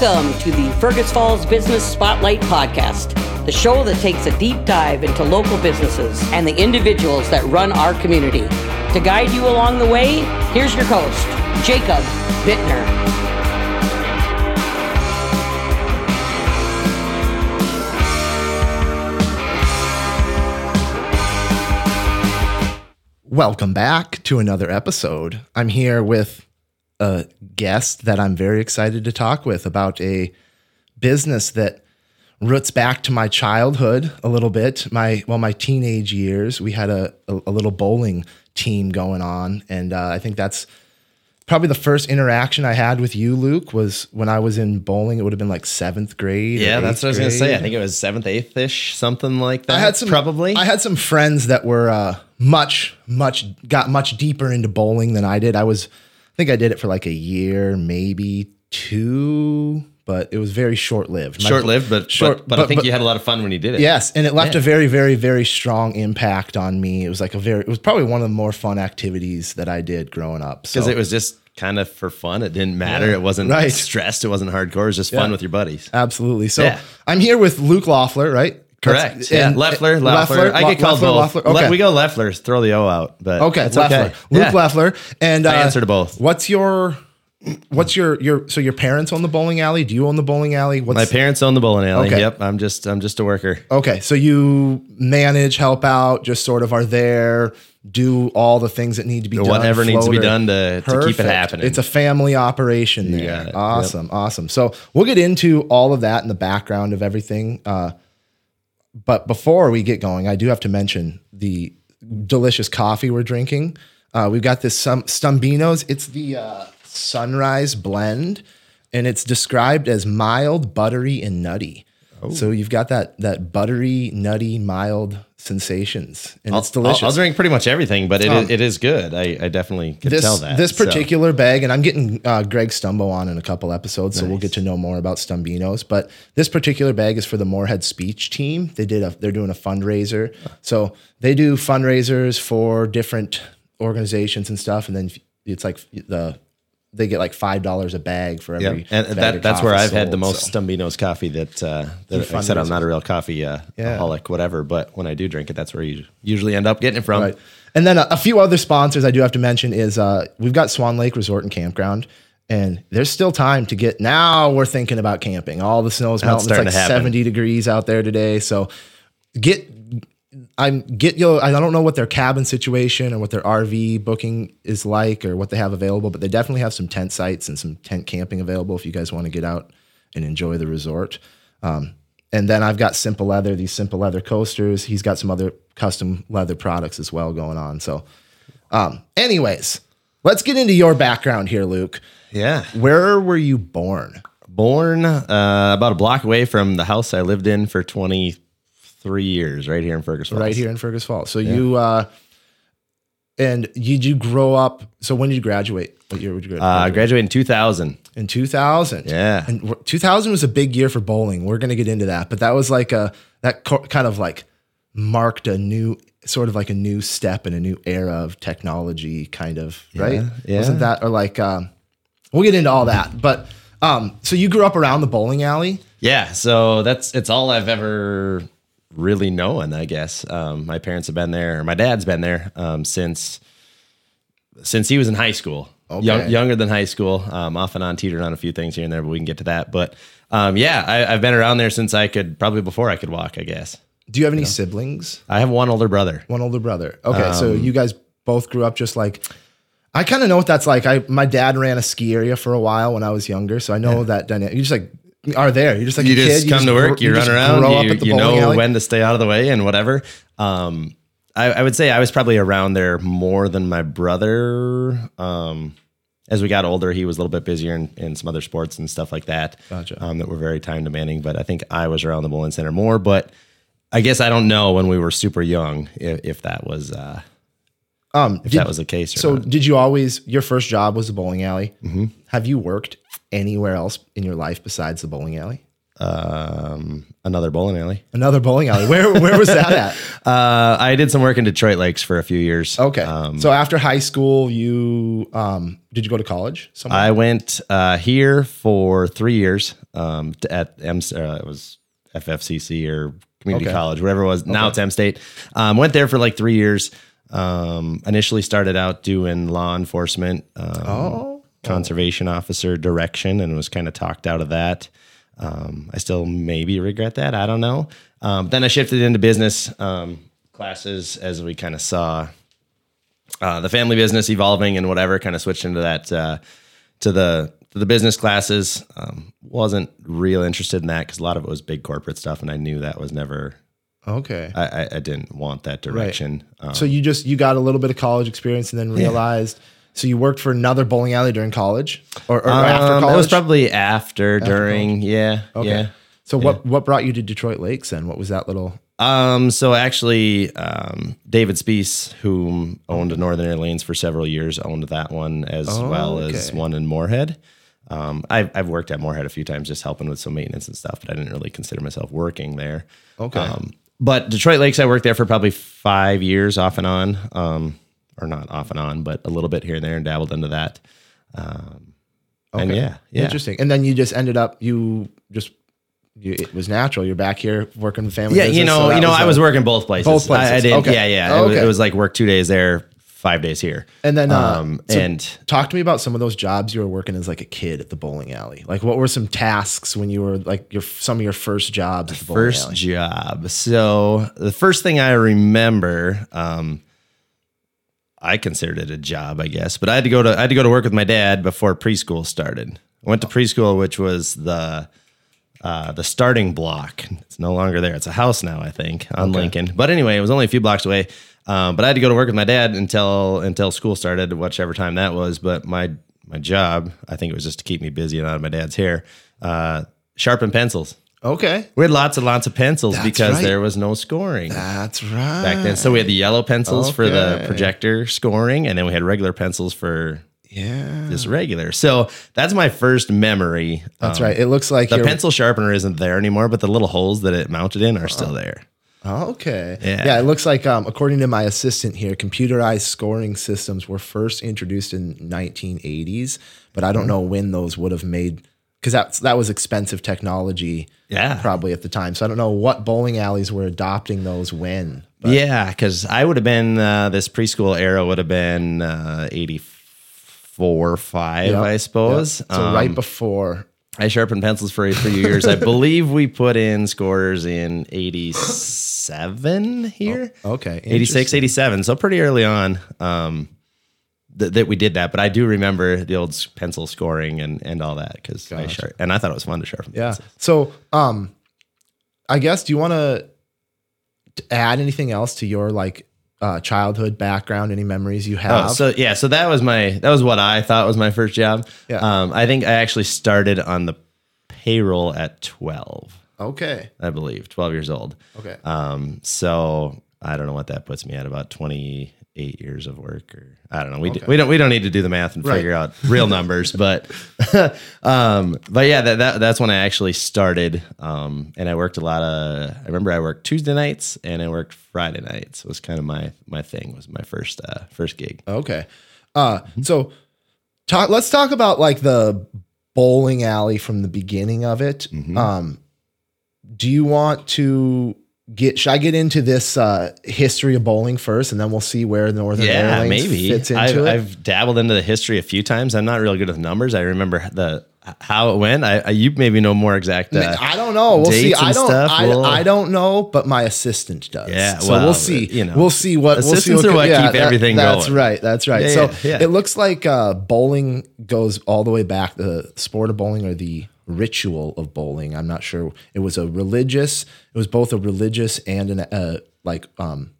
Welcome to the Fergus Falls Business Spotlight Podcast, the show that takes a deep dive into local businesses and the individuals that run our community. To guide you along the way, here's your host, Jacob Bittner. Welcome back to another episode. I'm here with a guest that I'm very excited to talk with about a business that roots back to my childhood a little bit. My well, my teenage years. We had a a, a little bowling team going on, and uh, I think that's probably the first interaction I had with you, Luke, was when I was in bowling. It would have been like seventh grade. Yeah, that's what I was gonna say. I think it was seventh, eighth ish, something like that. I had some probably. I had some friends that were uh, much, much got much deeper into bowling than I did. I was, I think I did it for like a year, maybe two, but it was very short lived. short lived, but, Short- but but I think but- you had a lot of fun when you did it. Yes, and it left Yeah. a very, very, very strong impact on me. It was like a very, it was probably one of the more fun activities that I did growing up. because So it was just kind of for fun. It didn't matter. It wasn't Right. stressed. It wasn't hardcore. It was just fun with your buddies. absolutely. So Yeah. I'm here with Luke Loeffler, right? Correct. That's- yeah. and- Leffler, Loeffler. I get called Loeffler, both. Loeffler. Le- Okay. we go Leffler. Throw the O out. But Okay, it's Leffler. okay. Luke Yeah. Leffler. And uh, I answer to both. What's your what's your your so your parents own the bowling alley? Do you own the bowling alley? What's My parents own the bowling alley. Okay. Yep. I'm just I'm just a worker. Okay, so you manage, help out, just sort of are there, do all the things that need to be done. Whatever needs to be done to, to keep it happening. It's a family operation there. Awesome, awesome. So we'll get into all of that in the background of everything. Uh, but before we get going, I do have to mention the delicious coffee we're drinking. Uh, we've got this some Stumbeano's. It's the uh, Sunrise Blend, and it's described as mild, buttery, and nutty. Oh. So you've got that that buttery, nutty, mild sensations, and it's delicious. I'll, I'll drink pretty much everything, but it, Um, is, it is good. I, I definitely can this tell that. this So, particular bag, and I'm getting uh, Greg Stumbo on in a couple episodes, so we'll get to know more about Stumbeano's. But this particular bag is for the Moorhead Speech Team. They did a they're doing a fundraiser, so they do fundraisers for different organizations and stuff, and then it's like the they get like five dollars a bag for Yeah, every. and bag that, of that's where I've had the most so. Stumbeano's coffee that, uh, that I said I'm not a real coffee uh, Yeah. aholic, whatever. But when I do drink it, that's where you usually end up getting it from. Right. And then a, a few other sponsors I do have to mention is uh, we've got Swan Lake Resort and Campground. And there's still time to get. Now we're thinking about camping. All the snow's Now melting. it's It's like 70 degrees out there today. So get. I'm get you. I don't know what their cabin situation or what their RV booking is like or what they have available, but they definitely have some tent sites and some tent camping available if you guys want to get out and enjoy the resort. Um, and then I've got Simple Leather, these Simple Leather coasters. He's got some other custom leather products as well going on. So, um, anyways, let's get into your background here, Luke. Yeah. Where were you born? Born uh, about a block away from the house I lived in for 23 years, right here in Fergus Falls. Right here in Fergus Falls. So you, uh, and did you grow up? So when did you graduate? What year would you Uh, I graduate? graduated in 2000. in 2000. Yeah. And 2000 was a big year for bowling. We're going to get into that, but that was like a, that co- kind of like marked a new, sort of like a new step in a new era of technology kind of, right? yeah. Wasn't that, or like, um, we'll get into all that, but, um, so you grew up around the bowling alley. Yeah, so that's it's all I've ever really known, I guess. Um, my parents have been there, or my dad's been there um, since since he was in high school. Young, younger than high school, um, off and on, teetered on a few things here and there, but we can get to that. But um, yeah, I, I've been around there since I could, probably before I could walk, I guess. Do you have any siblings? I have one older brother. One older brother. Okay, so Um, you guys both grew up just like I kind of know what that's like. I my dad ran a ski area for a while when I was younger, so I know that dynamic. You just like are there. You're just like you a just kid. come to just work, gr- you, run around, you, you know alley. when to stay out of the way and whatever. Um, I, I would say I was probably around there more than my brother. Um, as we got older, he was a little bit busier in, in some other sports and stuff like that. Gotcha. Um, that were very time demanding, but I think I was around the bowling center more. But I guess I don't know when we were super young if, if that was uh, Um, if did- that was the case. Or so not. did you always? Your first job was a bowling alley. Mm-hmm. Have you worked anywhere else in your life besides the bowling alley? um, another bowling alley. Another bowling alley. Where where was that at? Uh, I did some work in Detroit Lakes for a few years. Okay. Um, so after high school, you um, did you go to college? Somewhere? I went uh, here for three years um, at M. Uh, it was FFCC or community Okay. college, whatever it was. Now it's M State. Um, went there for like three years. Um, initially started out doing law enforcement, um, oh, conservation officer direction, and was kind of talked out of that. Um, I still maybe regret that. I don't know. Um, then I shifted into business um, classes as we kind of saw uh, the family business evolving and whatever. Kind of switched into that uh, to the to the business classes. Um, wasn't real interested in that because a lot of it was big corporate stuff, and I knew that was never. Okay. I, I, I didn't want that direction. Um, so you just you got a little bit of college experience and then realized. So you worked for another bowling alley during college or, or after um, college? It was probably after, during, yeah, okay. yeah. So what what brought you to Detroit Lakes and What was that little? Um, so actually, um, David Spees, who owned Northern Aire Lanes for several years, owned that one as well as one in Moorhead. Um, I've, I've worked at Moorhead a few times, just helping with some maintenance and stuff, but I didn't really consider myself working there. Okay. Um, but Detroit Lakes, I worked there for probably five years off and on, um, or not off and on, but a little bit here and there and dabbled into that. Um, and Okay. yeah, yeah. Interesting. And then you just ended up you just you, it was natural. You're back here working with family. Yeah, you know, so you know, I a- was working both places. Both places. I, I did. Okay. Yeah, yeah. It, was, it was like work two days there, five days here. And then, uh, um, so and talk to me about some of those jobs you were working as like a kid at the bowling alley. Like, what were some tasks when you were like your some of your first jobs at the bowling first alley? job. So the first thing I remember, um, I considered it a job, I guess, but I had to go to I had to go to work with my dad before preschool started. I went to preschool, which was the uh, the starting block. It's no longer there. It's a house now, I think, on Lincoln. But anyway, it was only a few blocks away. Um, but I had to go to work with my dad until until school started, whichever time that was. But my my job, I think it was just to keep me busy and out of my dad's hair. Uh, sharpen pencils. Okay, We had lots and lots of pencils That's because right. there was no scoring that's right. back then. So we had the yellow pencils for the projector scoring, and then we had regular pencils for yeah, just regular. So that's my first memory. that's Um, right. It looks like The you're- pencil sharpener isn't there anymore, but the little holes that it mounted in are still there. Okay. Yeah. Yeah. It looks like, um, according to my assistant here, computerized scoring systems were first introduced in 1980s, but I don't Hmm. know when those would have made because that that was expensive technology. Yeah. Probably at the time. So I don't know what bowling alleys were adopting those when. But yeah, because I would have been uh, this preschool era would have been uh, eighty four, five, Yep, I suppose. yep. So Um, right before. I sharpened pencils for a few years. I believe we put in scores in 87 here. Okay. 86, 87. So pretty early on um, th- that we did that. But I do remember the old pencil scoring and, and all that because I sharp, and I thought it was fun to sharpen Yeah. pencils. So, um, I guess do you want to add anything else to your like uh, childhood background? Any memories you have? Oh, so yeah, so that was my that was what I thought was my first job. Yeah. Um, I think I actually started on the payroll at 12, okay. I believe, 12 years old. Okay. Um, so I don't know what that puts me at about 28 years of work or I don't know. We, d- we don't, we don't need to do the math and Right. figure out real numbers, but, um, but yeah, that, that, that's when I actually started. Um, and I worked a lot of, I remember I worked Tuesday nights and I worked Friday nights was kind of my, my thing was my first, uh, first gig. Okay. Uh, so talk, let's talk about like the bowling alley from the beginning of it. Mm-hmm. Um, do you want to get, should I get into this uh, history of bowling first and then we'll see where Northern Yeah, Aire Lanes maybe. fits into I've, it? I've dabbled into the history a few times. I'm not really good with numbers. I remember the how it went. I, I you maybe know more exact. Uh, I don't know. We'll see. I don't. I, we'll- I don't know, but my assistant does. Yeah, So well, we'll see. you know, we'll see what. We'll see assistants are what keep everything That's going. right. That's right. Yeah, so yeah, yeah. it looks like uh, bowling goes all the way back. The sport of bowling or the ritual of bowling. I'm not sure. It was a religious. It was both a religious and an uh, like um,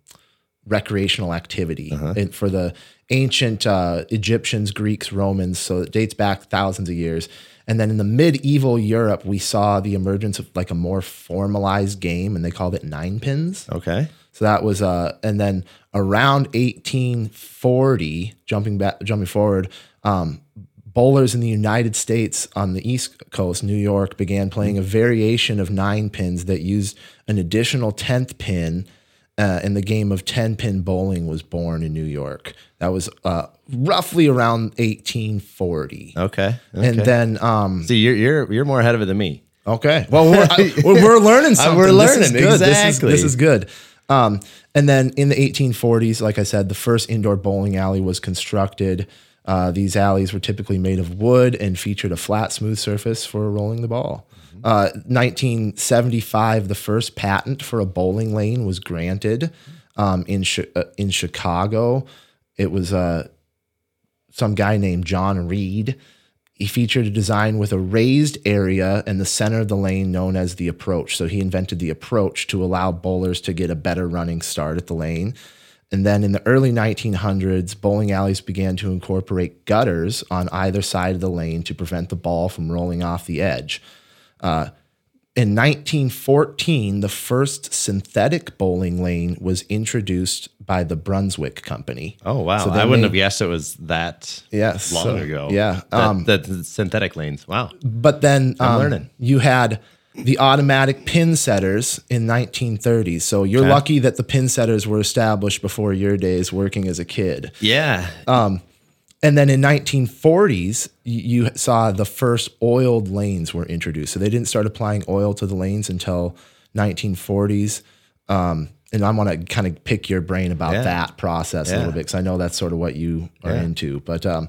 recreational activity Uh-huh. and for the ancient uh, Egyptians, Greeks, Romans. So it dates back thousands of years. And then in the medieval Europe, we saw the emergence of like a more formalized game, and they called it nine pins. okay. So that was uh, and then around 1840, jumping back, jumping forward, um, bowlers in the United States on the East Coast, New York, began playing a variation of nine pins that used an additional 10th pin. Uh, and the game of 10 pin bowling was born in New York. That was uh, roughly around 1840. Okay. And then, um, See, you're you're you're more ahead of it than me. Okay. Well, we're, I, we're, learning something. We're This learning, good. This is, exactly. this is good. Um, and then in the 1840s, like I said, the first indoor bowling alley was constructed. Uh, these alleys were typically made of wood and featured a flat, smooth surface for rolling the ball. Uh, 1975, the first patent for a bowling lane was granted um, in uh, in Chicago. It was uh, some guy named John Reed. He featured a design with a raised area in the center of the lane known as the approach. So he invented the approach to allow bowlers to get a better running start at the lane. And then in the early 1900s, bowling alleys began to incorporate gutters on either side of the lane to prevent the ball from rolling off the edge. Uh, in 1914, the first synthetic bowling lane was introduced by the Brunswick Company. Oh wow! So I wouldn't have guessed it was that Yes, long so- ago. yeah, That, um, that- the synthetic lanes. Wow. But then um, learning. you had the automatic pin setters in 1930s. So you're Okay. lucky that the pin setters were established before your days working as a kid. Yeah. Um, And then in 1940s, you, saw the first oiled lanes were introduced. So they didn't start applying oil to the lanes until 1940s. Um, and I want to kind of pick your brain about Yeah. that process a little bit because I know that's sort of what you are into. But um,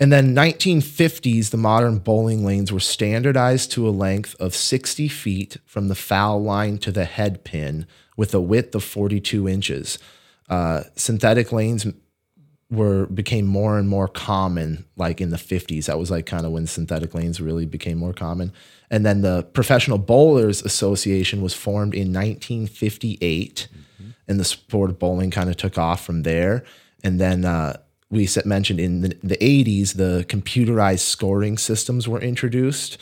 and then 1950s, the modern bowling lanes were standardized to a length of 60 feet from the foul line to the head pin with a width of 42 inches. Uh, synthetic lanes were became more and more common like in the 50s that was like kind of when synthetic lanes really became more common. And then the professional bowlers association was formed in 1958 and the sport of bowling kind of took off from there. And then uh, we mentioned in the, the 80s the computerized scoring systems were introduced.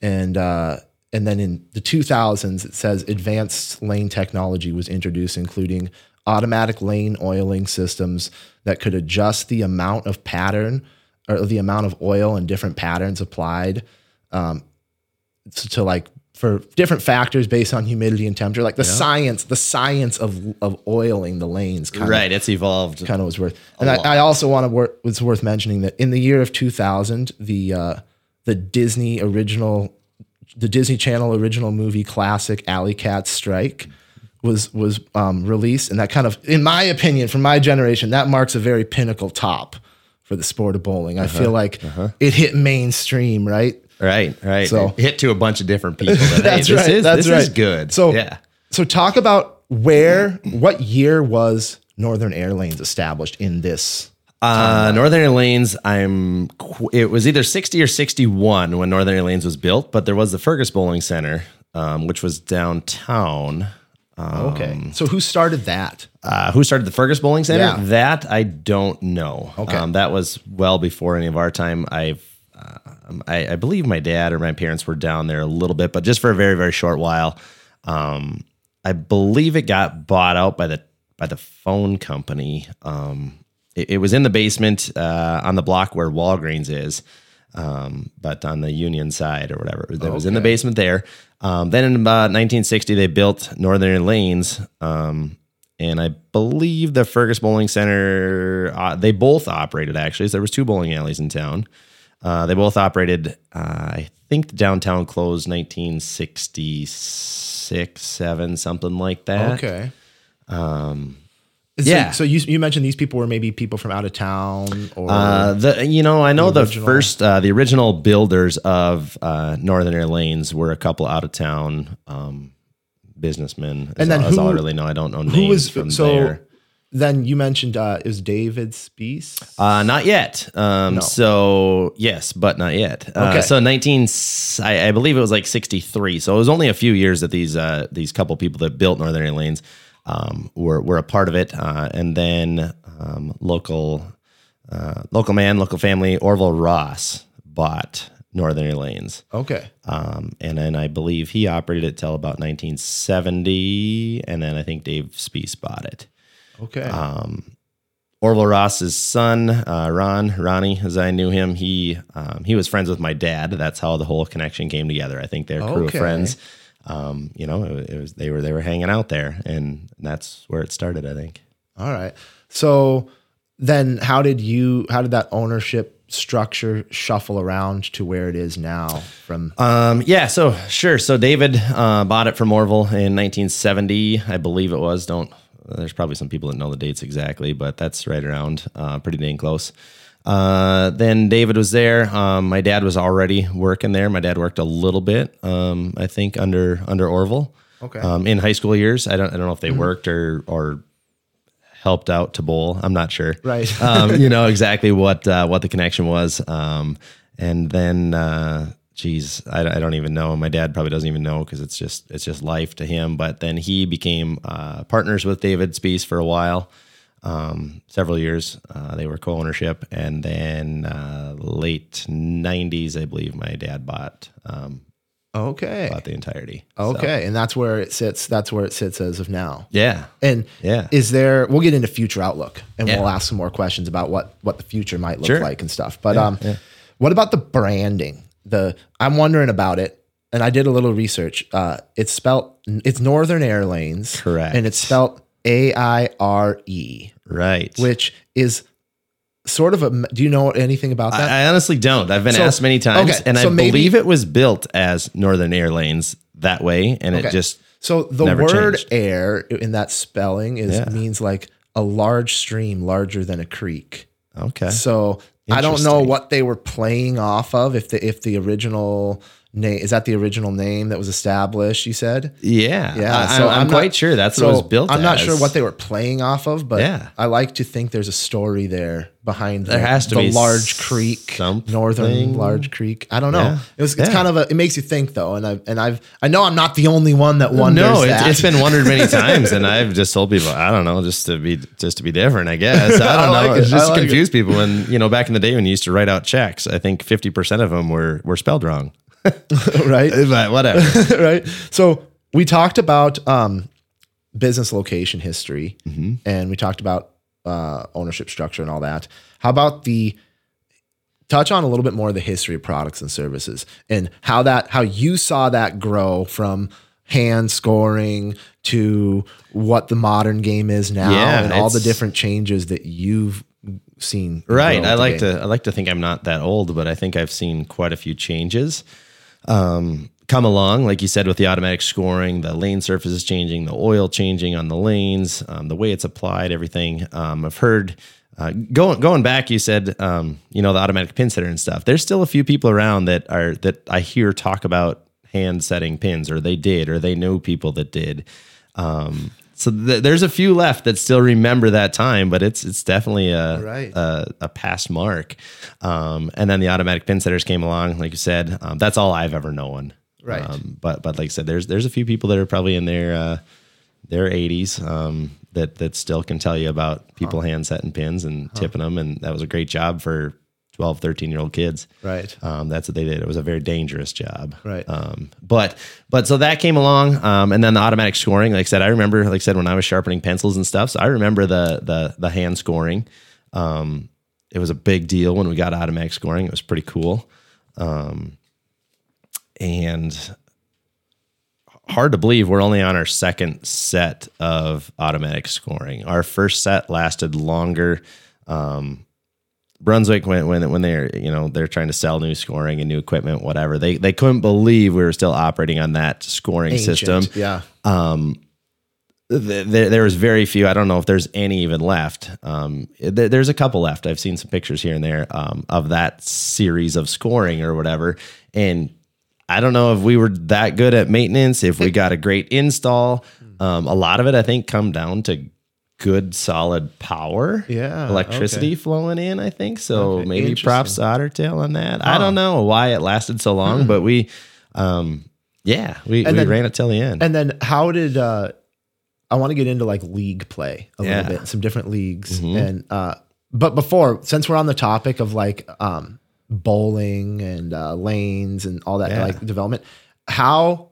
And uh, and then in the 2000s it says advanced lane technology was introduced including automatic lane oiling systems that could adjust the amount of pattern or the amount of oil and different patterns applied um, to like for different factors based on humidity and temperature like the science the science of of oiling the lanes kind of right. It's evolved. kind of was worth. And. I, I also want to work. It's worth mentioning that in the year of 2000, the uh, the Disney original, the Disney Channel original movie classic Alley Cat Strike was was um, released, and that kind of, in my opinion, from my generation, that marks a very pinnacle top for the sport of bowling. I Uh-huh. feel like it hit mainstream, right? Right. Right. So- It hit to a bunch of different people. That, That's hey, this right. Is, that's this right. is good. So yeah. So talk about where, what year was Northern Aire Lanes established in this? Uh, Northern Aire Lanes, I'm. It was either 60 or 61 when Northern Aire Lanes was built, but there was the Fergus Bowling Center, um, which was downtown. Okay. so who started that? Uh, who started the Fergus Bowling Center? Yeah. That I don't know. Okay. Um, that was well before any of our time. I've, um, I, I believe my dad or my parents were down there a little bit, but just for a very, very short while. Um, I believe it got bought out by the by the phone company. Um, it, it was in the basement uh, on the block where Walgreens is, um, but on the Union side or whatever. That was in the basement there. Um, then in about 1960, they built Northern Lanes. Um, and I believe the Fergus Bowling Center, uh, they both operated actually. So there was two bowling alleys in town. Uh, they both operated. Uh, I think the downtown closed 1966, seven, something like that. Okay. Um, So- Yeah. So, you you mentioned these people were maybe people from out of town or Uh, the you know I know the, original- first uh, the original builders of uh, Northern Aire Lanes were a couple out of town um, businessmen. And then all, that's all I who- really know. I don't know names who was from so there. Then you mentioned uh it was David Spees. Uh, not yet. Um, No. So yes, but not yet. Uh, Okay. So nineteen, I, I believe it was like sixty three. So it was only a few years that these uh, these couple people that built Northern Lanes um, were were a part of it, uh, and then um, local uh, local man, local family, Orville Ross bought Northern Lanes. Okay. Um, and then I believe he operated it till about 1970, and then I think Dave Spees bought it. Okay. Um, Orville Ross's son, uh, Ron, Ronnie, as I knew him, he um, he was friends with my dad. That's how the whole connection came together. I think they're crew Okay. of friends. Um, you know, it, it was they were they were hanging out there, and that's where it started. I think. All right. So then how did you how did that ownership structure shuffle around to where it is now from Um, yeah, so sure. So David uh, bought it from Orville in 1970, I believe it was. Don't there's probably some people that know the dates exactly, but that's right around, uh, pretty dang close. Uh, then David was there. Um, my dad was already working there. My dad worked a little bit, um, I think, under under Orville. Okay. Um, in high school years, I don't I don't know if they worked or or helped out to bowl. I'm not sure. Right. um, you know exactly what uh, what the connection was. Um, and then, uh, geez, I, I don't even know. My dad probably doesn't even know because it's just it's just life to him. But then he became uh, partners with David Spees for a while, um, several years. Uh, they were co-ownership, and then uh, late '90s, I believe, my dad bought um, Okay. bought the entirety. So, Okay. And that's where it sits that's where it sits as of now. yeah. And Yeah. is there we'll get into future outlook and Yeah. we'll ask some more questions about what what the future might look Sure. like and stuff. But um what about the branding? The I'm wondering about it and I did a little research. Uh it's spelled it's Northern Aire Lanes. Correct. And it's spelled A I R E, Right. which is sort of a do you know anything about that? I, I honestly don't. I've been So- asked many times, okay, and so I maybe- believe it was built as Northern Aire Lanes that way, and Okay. it just So the word changed. air in that spelling is Yeah. means like a large stream larger than a creek. okay. So I don't know what they were playing off of. If the if the original name is that the original name that was established, you said. yeah, Yeah, I, so am I'm not- quite sure that's So what it was built. I'm not as. sure what they were playing off of, but Yeah. I like to think there's a story there behind. There the, has to the be large creek, something. northern large creek. I don't know. Yeah. It was it's Yeah. kind of a. It makes you think though, and I and I've I know I'm not the only one that wonders No, it's, that. it's been wondered many times, and I've just told people, I don't know, just to be just to be different, I guess. I don't I know. like it's it. Just like confuse people. When you know, back in the day when you used to write out checks, I think fifty percent of them were were spelled wrong. right. But whatever. right? So we talked about um, business location history, Mm-hmm. and we talked about uh, ownership structure and all that. How about the touch on a little bit more of the history of products and services and how that how you saw that grow from hand scoring to what the modern game is now Yeah, and all the different changes that you've seen Right. I like game. to I like to think I'm not that old, but I think I've seen quite a few changes um, come along. Like you said, with the automatic scoring, the lane surfaces changing, the oil changing on the lanes, um, the way it's applied, everything. Um, I've heard uh, going going back. You said um, you know the automatic pin setter and stuff. There's still a few people around that are that I hear talk about hand setting pins, or they did, or they know people that did. Um, so th- there's a few left that still remember that time, but it's it's definitely a Right. a, a past mark. Um, and then the automatic pin setters came along, like you said. Um, that's all I've ever known. Right. Um, but but like I said, there's there's a few people that are probably in their uh, their 80s um, that that still can tell you about people hand setting pins and tipping them, and that was a great job for 12, 13 year old kids. right Um, that's what they did. It was a very dangerous job. Right. Um, but but so that came along, um, and then the automatic scoring. Like I said, I remember, like I said, when I was sharpening pencils and stuff. So I remember the the the hand scoring. Um, it was a big deal when we got automatic scoring. It was pretty cool. Um, and hard to believe we're only on our second set of automatic scoring. Our first set lasted longer. Um, Brunswick when when when they're you know they're trying to sell new scoring and new equipment whatever they they couldn't believe we were still operating on that scoring Ancient, system yeah th- there, there was very few. I don't know if there's any even left. Um, there, there's a couple left. I've seen some pictures here and there um, of that series of scoring or whatever. And I don't know if we were that good at maintenance, if we got a great install. Um, a lot of it, I think, come down to good solid power. Yeah, Electricity okay. flowing in, I think. So Okay, maybe props to Otter Tail on that. I don't know why it lasted so long, but we, um, yeah, we, we then- ran it till the end. And then how did uh I want to get into like league play a Yeah. little bit, some different leagues. Mhm. And uh but before, since we're on the topic of like um bowling and uh lanes and all that Yeah. like development, how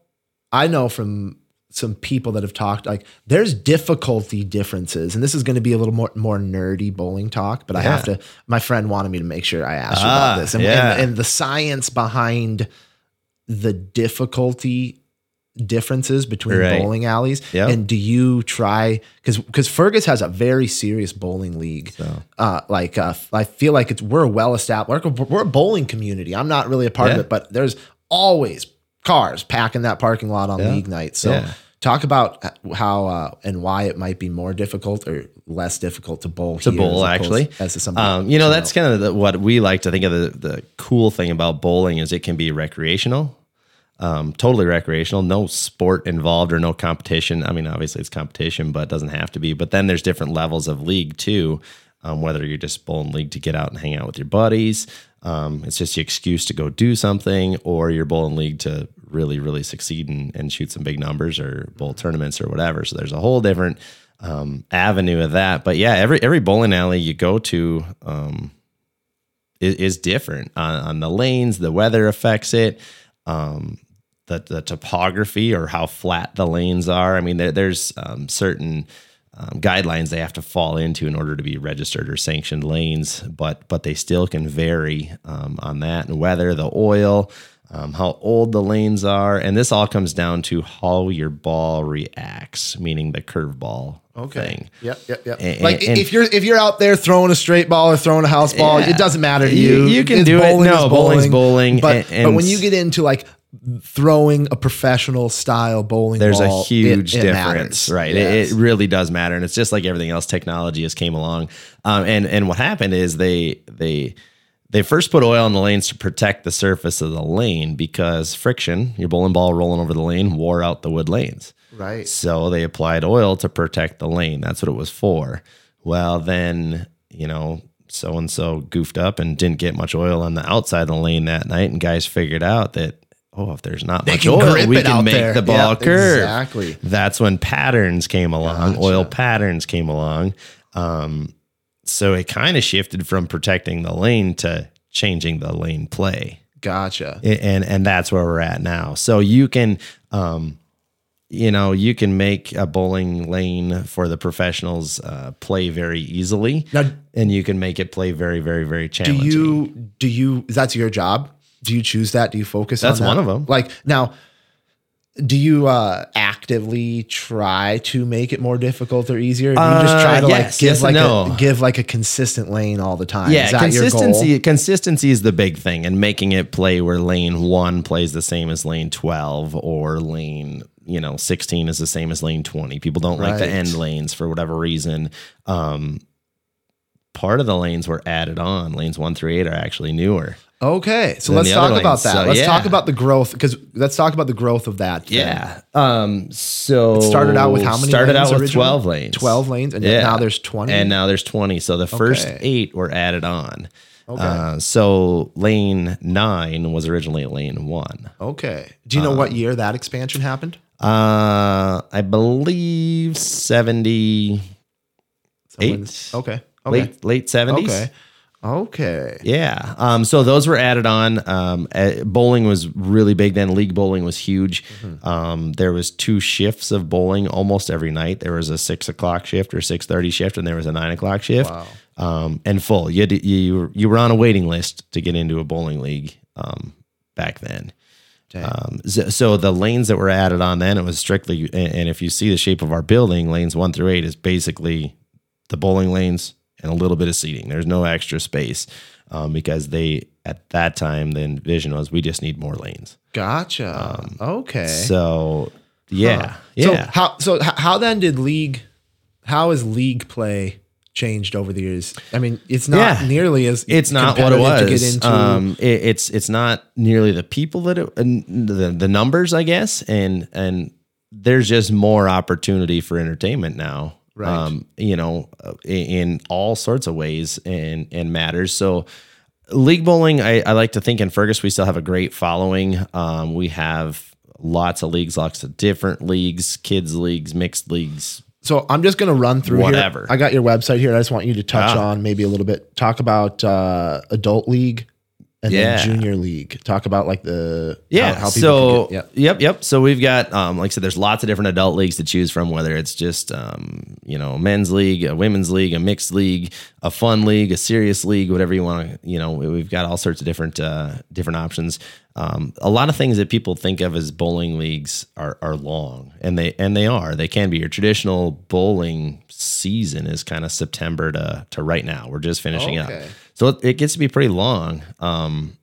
I know from some people that have talked like there's difficulty differences and this is going to be a little more more nerdy bowling talk but i have to my friend wanted me to make sure i asked Ah, about this and, yeah. and, and the science behind the difficulty differences between Right. bowling alleys Yep. and do you try because because fergus has a very serious bowling league uh like uh i feel like it's we're a well established we're, we're a bowling community i'm not really a part of it but there's always cars packing that parking lot on league night so Yeah. Talk about how uh, and why it might be more difficult or less difficult to bowl to here bowl as actually. as to something um, you know that's kind of the, what we like to think of the, the cool thing about bowling is it can be recreational. Um, totally recreational. No sport involved or no competition. I mean obviously it's competition but it doesn't have to be. But then there's different levels of league too um, whether you're just bowling league to get out and hang out with your buddies um, it's just the excuse to go do something or you're bowling league to really really succeed and, and shoot some big numbers or bowl tournaments or whatever so there's a whole different um, avenue of that. But yeah, every every bowling alley you go to um, is, is different on, on the lanes. The weather affects it. Um, the the topography or how flat the lanes are. I mean, there, there's um, certain um, guidelines they have to fall into in order to be registered or sanctioned lanes, but but they still can vary um, on that and weather, the oil, um, how old the lanes are, and this all comes down to how your ball reacts, meaning the curveball thing. Yep, yep, yep. And- like and- if you're if you're out there throwing a straight ball or throwing a house ball, Yeah. it doesn't matter to You- you. you can It's do it. bowling No, is bowling's bowling, But and- but when you get into like throwing a professional style bowling, there's ball, a huge it- it difference, matters. right? Yes. It, it really does matter, and it's just like everything else. Technology has came along, um, and and what happened is they they they first put oil on the lanes to protect the surface of the lane because friction, your bowling ball rolling over the lane, wore out the wood lanes. right. So they applied oil to protect the lane. That's what it was for. Well, then, you know, so and so goofed up and didn't get much oil on the outside of the lane that night. And guys figured out that, oh, if there's not much oil, we can make there. the ball Yep, curve. exactly. That's when patterns came along, Gotcha. oil patterns came along. Um, so it kind of shifted from protecting the lane to changing the lane play Gotcha. and and that's where we're at now. So you can, um, you know, you can make a bowling lane for the professionals uh, play very easily, Now- and you can make it play very, very, very challenging. Do you do you that's your job? Do you choose that? Do you focus That's on that? one of 'em. Like now do you uh actively try to make it more difficult or easier? Do you just Uh, try to yes, like give yes like and a give like a consistent lane all the time? yeah, Is that your consistency. goal? Consistency is the big thing, and making it play where lane one plays the same as lane twelve, or lane you know sixteen is the same as lane twenty. People don't like the end lanes for whatever reason. Um, part of the lanes were added on. Lanes one through eight are actually newer. Okay, so let's talk about that. So, let's yeah. talk about the growth because let's talk about the growth of that. thing. Yeah. Um. So It started out with how many Started out with originally? twelve lanes. 12 lanes, and yeah. now there's 20? And now there's twenty. So the first Okay. eight were added on. Okay. Uh, so lane nine was originally lane one. Okay. Do you know Um, what year that expansion happened? Uh, I believe seventy eight. Okay. Okay. Late late seventies. Okay. Okay. Yeah. Um, so those were added on. Um, uh, bowling was really big then. League bowling was huge. Mm-hmm. Um, there was two shifts of bowling almost every night. There was a six o'clock shift or six thirty shift, and there was a nine o'clock shift. Wow. Um, and full. You, to- you you were on a waiting list to get into a bowling league. Um, back then. Um, so, the lanes that were added on then it was strictly, and if you see the shape of our building, lanes one through eight is basically the bowling lanes and a little bit of seating. There's no extra space um, because they at that time the vision was we just need more lanes. Gotcha. okay. Um, So yeah, Huh. yeah. So how so how then did league? How has league play changed over the years? I mean, it's not Yeah. nearly as it's not what it was. to get into. um, it, it's it's not nearly the people that it, and the the numbers, I guess, and and there's just more opportunity for entertainment now. Right. Um, you know, uh, in, in all sorts of ways and and matters. So. League bowling, I, I like to think in Fergus we still have a great following. Um, we have lots of leagues, lots of different leagues, kids leagues, mixed leagues, so I'm just going to run through Whatever. Here. I got your website here. I just want you to touch Ah. on maybe a little bit. Talk about uh, adult league and Yeah. then junior league. Talk about like the Yeah. how, how people so can get, yep, yep. So we've got, um, like I said, there's lots of different adult leagues to choose from. Whether it's just, um, you know, men's league, a women's league, a mixed league, a fun league, a serious league, whatever you want to. You know, we- we've got all sorts of different uh, different options. Um, a lot of things that people think of as bowling leagues are are long, and they and they are. They can be. Your traditional bowling season is kind of September to to right now. We're just finishing up, Okay. So it, it gets to be pretty long. Um,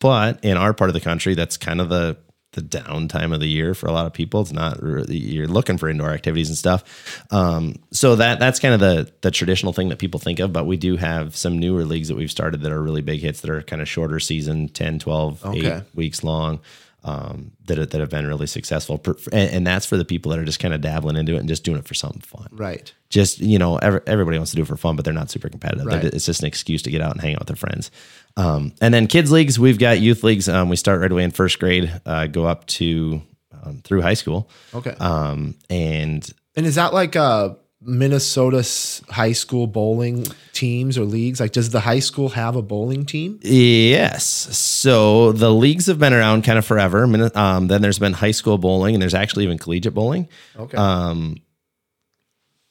but in our part of the country, that's kind of the the down time of the year for a lot of people. It's not really, you're looking for indoor activities and stuff. Um, so that that's kind of the the traditional thing that people think of. But we do have some newer leagues that we've started that are really big hits that are kind of shorter season, 10, 12, Okay. eight weeks long. Um, that that have been really successful, and, and that's for the people that are just kind of dabbling into it and just doing it for something fun right. just you know every, everybody wants to do it for fun but they're not super competitive Right. it's just an excuse to get out and hang out with their friends um, and then kids leagues we've got youth leagues um, we start right away in first grade uh, go up to um, through high school Okay. um, and and is that like uh Minnesota high school bowling teams or leagues? Like, does the high school have a bowling team? yes so the leagues have been around kind of forever um, then there's been high school bowling and there's actually even collegiate bowling Okay. um,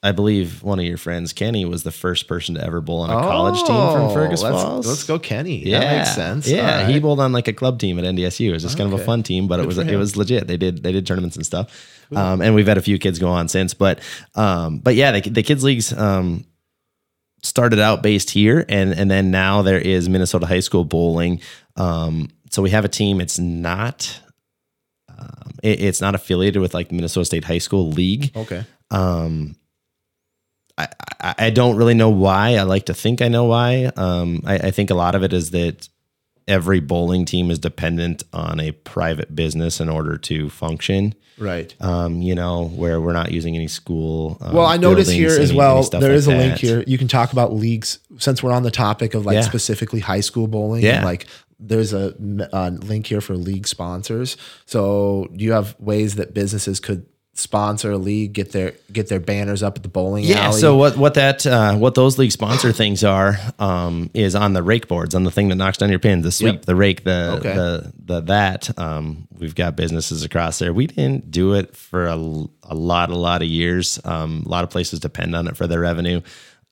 I believe one of your friends, Kenny, was the first person to ever bowl on a college team from Oh, Fergus let's, Falls. Let's go, Kenny. Yeah, That makes sense. Yeah, All he bowled on like a club team at NDSU. It was just kind of a fun team, but it was it was legit. They did they did tournaments and stuff, um, and we've had a few kids go on since. But um, but yeah, the, the kids leagues um, started out based here, and and then now there is Minnesota high school bowling. Um, so we have a team. It's not. Um, it- it's not affiliated with like Minnesota State High School League. Okay. Um, I, I, I don't really know why. I like to think I know why. Um, I, I think a lot of it is that every bowling team is dependent on a private business in order to function. Right. Um, you know, where we're not using any school. Um, Well, I notice here buildings, as well, any there like is a link here. You can talk about leagues since we're on the topic of like Yeah. specifically high school bowling. Yeah. And like there's a, uh link here for league sponsors. So do you have ways that businesses could sponsor a league, get their get their banners up at the bowling Yeah. alley? So what what that uh, what those league sponsor things are um, is on the rake boards on the thing that knocks down your pins, the sweep, Yep. the rake, the Okay. the the that. Um, we've got businesses across there. We didn't do it for a, a lot a lot of years. Um, a lot of places depend on it for their revenue.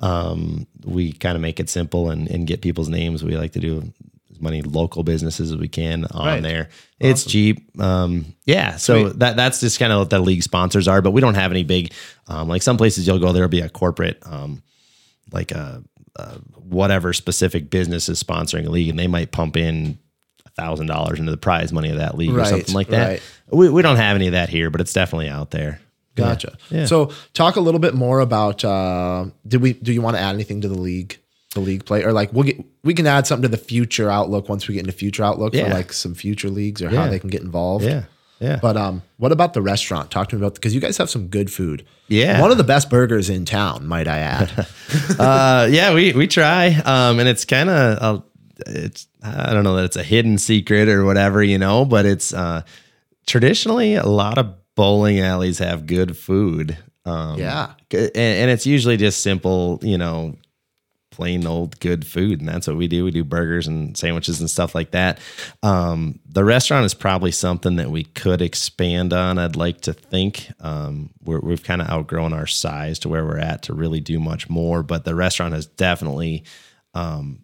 Um, we kind of make it simple and, and get people's names. We like to do many local businesses as we can on Right. there. It's cheap. Um, yeah. So Sweet. that that's just kind of what the league sponsors are, but we don't have any big, um, like some places you'll go, there'll be a corporate, um, like a, a whatever specific business is sponsoring a league and they might pump in a thousand dollars into the prize money of that league or something like that. right. We, we don't have any of that here, but it's definitely out there. Gotcha. Yeah. So talk a little bit more about uh did we do you want to add anything to the league? The league play or like we'll get we can add something to the future outlook once we get into future outlook Yeah. for like some future leagues or how they can get involved. Yeah. Yeah. But um, what about the restaurant? Talk to me about because you guys have some good food. Yeah. one of the best burgers in town, might I add. uh, yeah, we we try, um, and it's kind of it's I don't know that it's a hidden secret or whatever, you know, but it's uh, traditionally a lot of bowling alleys have good food. Um, Yeah. and, and it's usually just simple, you know, plain old good food, and that's what we do. We do burgers and sandwiches and stuff like that. Um, the restaurant is probably something that we could expand on. I'd like to think um, we're, we've kind of outgrown our size to where we're at to really do much more, but the restaurant has definitely, um,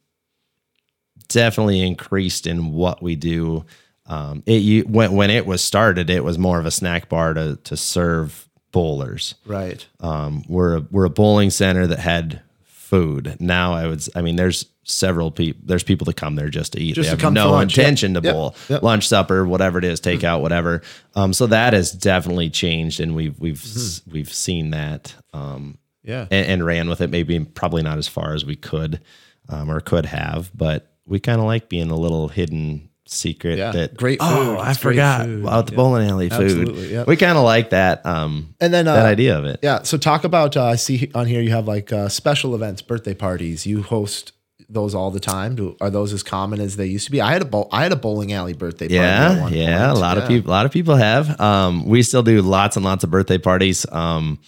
definitely increased in what we do. Um, it you, when when it was started, it was more of a snack bar to to serve bowlers. right. Um, we're a, we're a bowling center that had food. Now I would, I mean, there's several people. There's people that come there just to eat. Just they to have come no lunch. Yep. intention to bowl, Yep. lunch, supper, whatever it is, takeout, whatever. Um, so that has definitely changed, and we've we've Mm-hmm. we've seen that. Um, Yeah. and, and ran with it. Maybe probably not as far as we could um, or could have, but we kind of like being a little hidden secret. Yeah. That Great Oh, food. I It's great forgot food. about the Yeah. bowling alley food. Absolutely, yeah. We kind of like that. Um, And then uh, that idea of it. Yeah. So talk about. Uh, I see on here you have like uh, special events, birthday parties. You host those all the time. Do, are those as common as they used to be? I had a bowl, I had a bowling alley birthday party. Yeah, one yeah. point. A lot of people, a lot of people have. Um, we still do lots and lots of birthday parties. Um,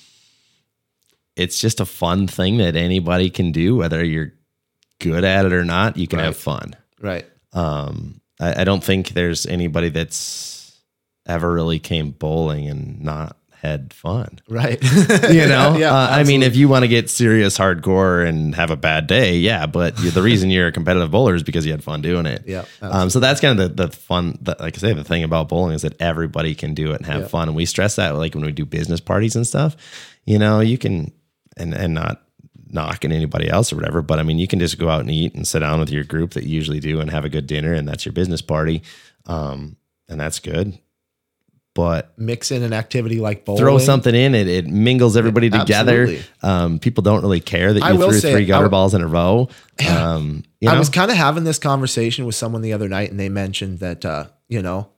it's just a fun thing that anybody can do, whether you're good at it or not. You can have fun. Right. Um, I, I don't think there's anybody that's ever really came bowling and not had fun. Right. You know, Yeah, uh, I mean, if you want to get serious hardcore and have a bad day, yeah. But the reason you're a competitive bowler is because you had fun doing it. Yeah, Um, so that's kind of the, the fun. The, like I say, the thing about bowling is that everybody can do it and have Yeah. fun. And we stress that, like when we do business parties and stuff. You know, you can and and not knocking anybody else or whatever. But I mean, you can just go out and eat and sit down with your group that you usually do and have a good dinner, and that's your business party, um, and that's good. But Mix in an activity like bowling. throw something in it it mingles everybody together um, people don't really care that I you threw three gutter balls in a row um, you I was kind of having this conversation with someone the other night, and they mentioned that uh, you know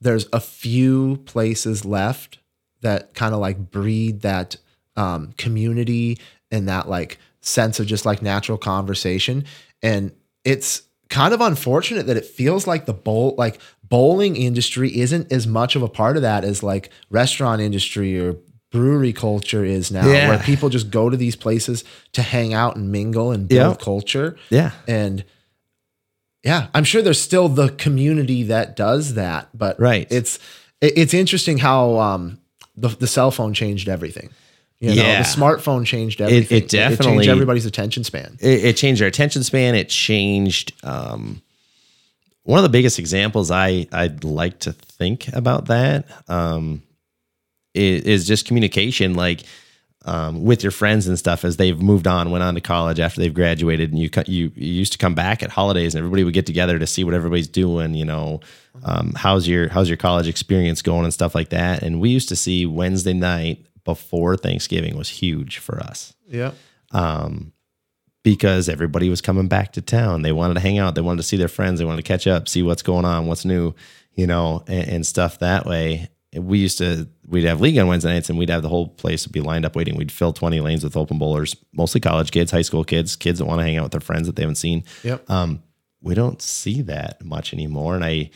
there's a few places left that kind of like breed that um, community and that like sense of just like natural conversation, and it's kind of unfortunate that it feels like the bowl like bowling industry isn't as much of a part of that as like restaurant industry or brewery culture is now Yeah. where people just go to these places to hang out and mingle and build Yeah. culture yeah and yeah i'm sure there's still the community that does that but Right. it's it's interesting how um the, the cell phone changed everything you know Yeah. the smartphone changed everything it definitely- changed everybody's attention span it, it changed our attention span it changed um, one of the biggest examples i i'd like to think about that um, is, is just communication like um, with your friends and stuff as they've moved on, went on to college after they've graduated, and you you, you used to come back at holidays and everybody would get together to see what everybody's doing. You know, um, how's your how's your college experience going and stuff like that. And we used to see Wednesday night before Thanksgiving was huge for us yeah um, because everybody was coming back to town. They wanted to hang out. They wanted to see their friends. They wanted to catch up, see what's going on, what's new, you know, and, and stuff that way. We used to, we'd have league on Wednesday nights and we'd have the whole place be lined up waiting. We'd fill 20 lanes with open bowlers, mostly college kids, high school kids, kids that want to hang out with their friends that they haven't seen. Yep. Um, we don't see that much anymore. And I,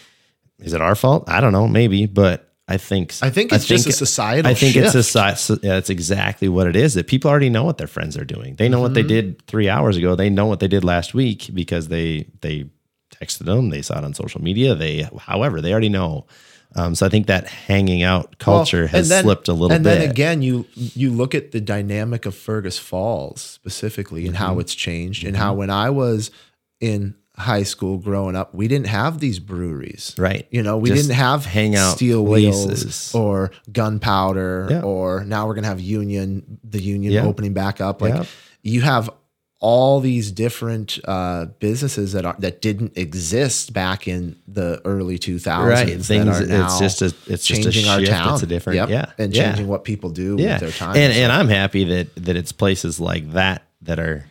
is it our fault? I don't know, maybe, but I think, I think it's just a societal I think shift. it's a so- yeah, that's exactly what it is. That people already know what their friends are doing. They know what they Mm-hmm. did three hours ago. They know what they did last week because they they texted them. They saw it on social media. They, however, they already know. Um, so I think that hanging out culture Well, has then- slipped a little and bit. And then again, you you look at the dynamic of Fergus Falls specifically and Mm-hmm. how it's changed, and how when I was in high school growing up, we didn't have these breweries, Right. You know, we Just didn't have hangout steel places. wheels or gunpowder, Yeah. or now we're gonna have Union, the Union Yeah. opening back up. Like Yeah. you have all these different uh, businesses that are that didn't exist back in the early 2000s right. that Things. are It's just a. It's just a changing our shift. town. It's a different. Yep. Yeah. and yeah. changing what people do yeah. with their time. And and I'm happy that that it's places like that that are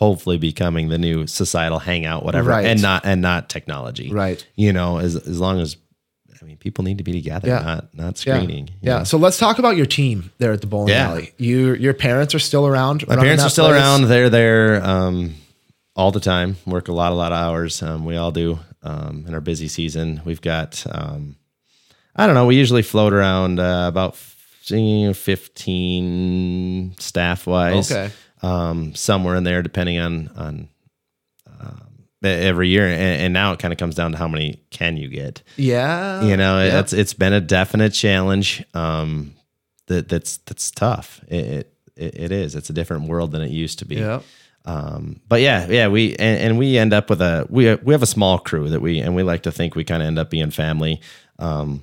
hopefully becoming the new societal hangout, whatever, Right. and not and not technology. Right. You know, as as long as I mean, people need to be together, Yeah. not not screening. you Yeah. So let's talk about your team there at the bowling Yeah. alley. You, your parents are still around. My parents are still around. They're there um, all the time. Work a lot, a lot of hours. Um, we all do um, in our busy season. We've got, um, I don't know. We usually float around uh, about fifteen staff wise. Okay. Um, somewhere in there, depending on on um, every year, and, and now it kind of comes down to how many can you get. Yeah. you know it's it's been a definite challenge um that that's that's tough. It, it it is. It's a different world than it used to be. Yeah. um but yeah yeah we and, and we end up with a we we have a small crew that we and we like to think we kind of end up being family um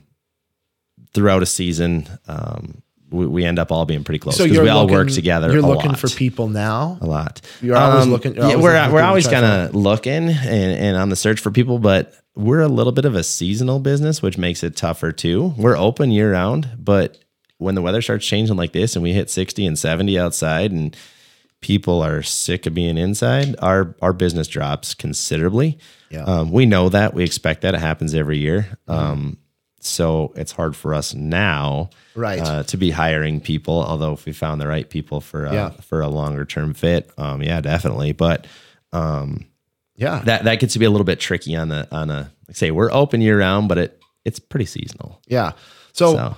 throughout a season um we, we end up all being pretty close So because you're we all work together You're a looking lot for people now. a lot. You're always looking- you're yeah, always we're looking we're always kind of looking and, and on the search for people, but we're a little bit of a seasonal business, which makes it tougher too. We're open year round, but when the weather starts changing like this and we hit 60 and 70 outside and people are sick of being inside, our our business drops considerably. Yeah. Um, we know that. We expect that. It happens every year. Um, so it's hard for us now Right. uh, to be hiring people. Although if we found the right people for a, Yeah. for a longer term fit, um, yeah, definitely. But um, Yeah. that that gets to be a little bit tricky on the on a like say we're open year round, but it it's pretty seasonal. yeah. So, So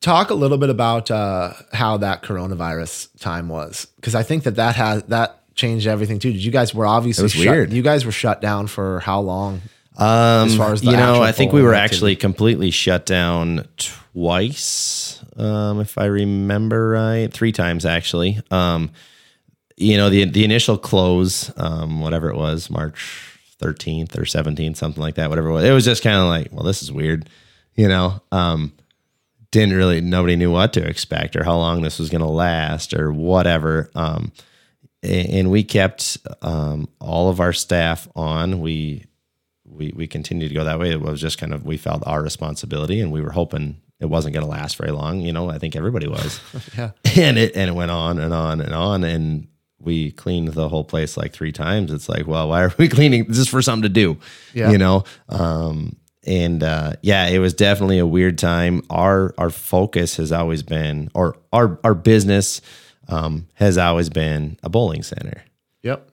talk a little bit about uh, how that coronavirus time was, because I think that that has that changed everything too. Did you guys were obviously was shut, weird. You guys were shut down for how long? Um, As far as you know, I think we were activity. actually completely shut down twice, um, if I remember right, three times actually. Um, you know, the the initial close, um, whatever it was, March thirteenth or seventeenth, something like that, whatever it was. It was just kind of like, well, this is weird, you know. Um, didn't really nobody knew what to expect or how long this was going to last or whatever. Um, and we kept um, all of our staff on. We we we continued to go that way. It was just kind of we felt our responsibility, and we were hoping it wasn't going to last very long. You know, I think everybody was. Yeah. and it and it went on and on and on, and we cleaned the whole place like three times. It's like, well, why are we cleaning? This is for something to do. Yeah. You know. Um, and uh, yeah, it was definitely a weird time. Our our focus has always been, or our our business um, has always been a bowling center, Yep.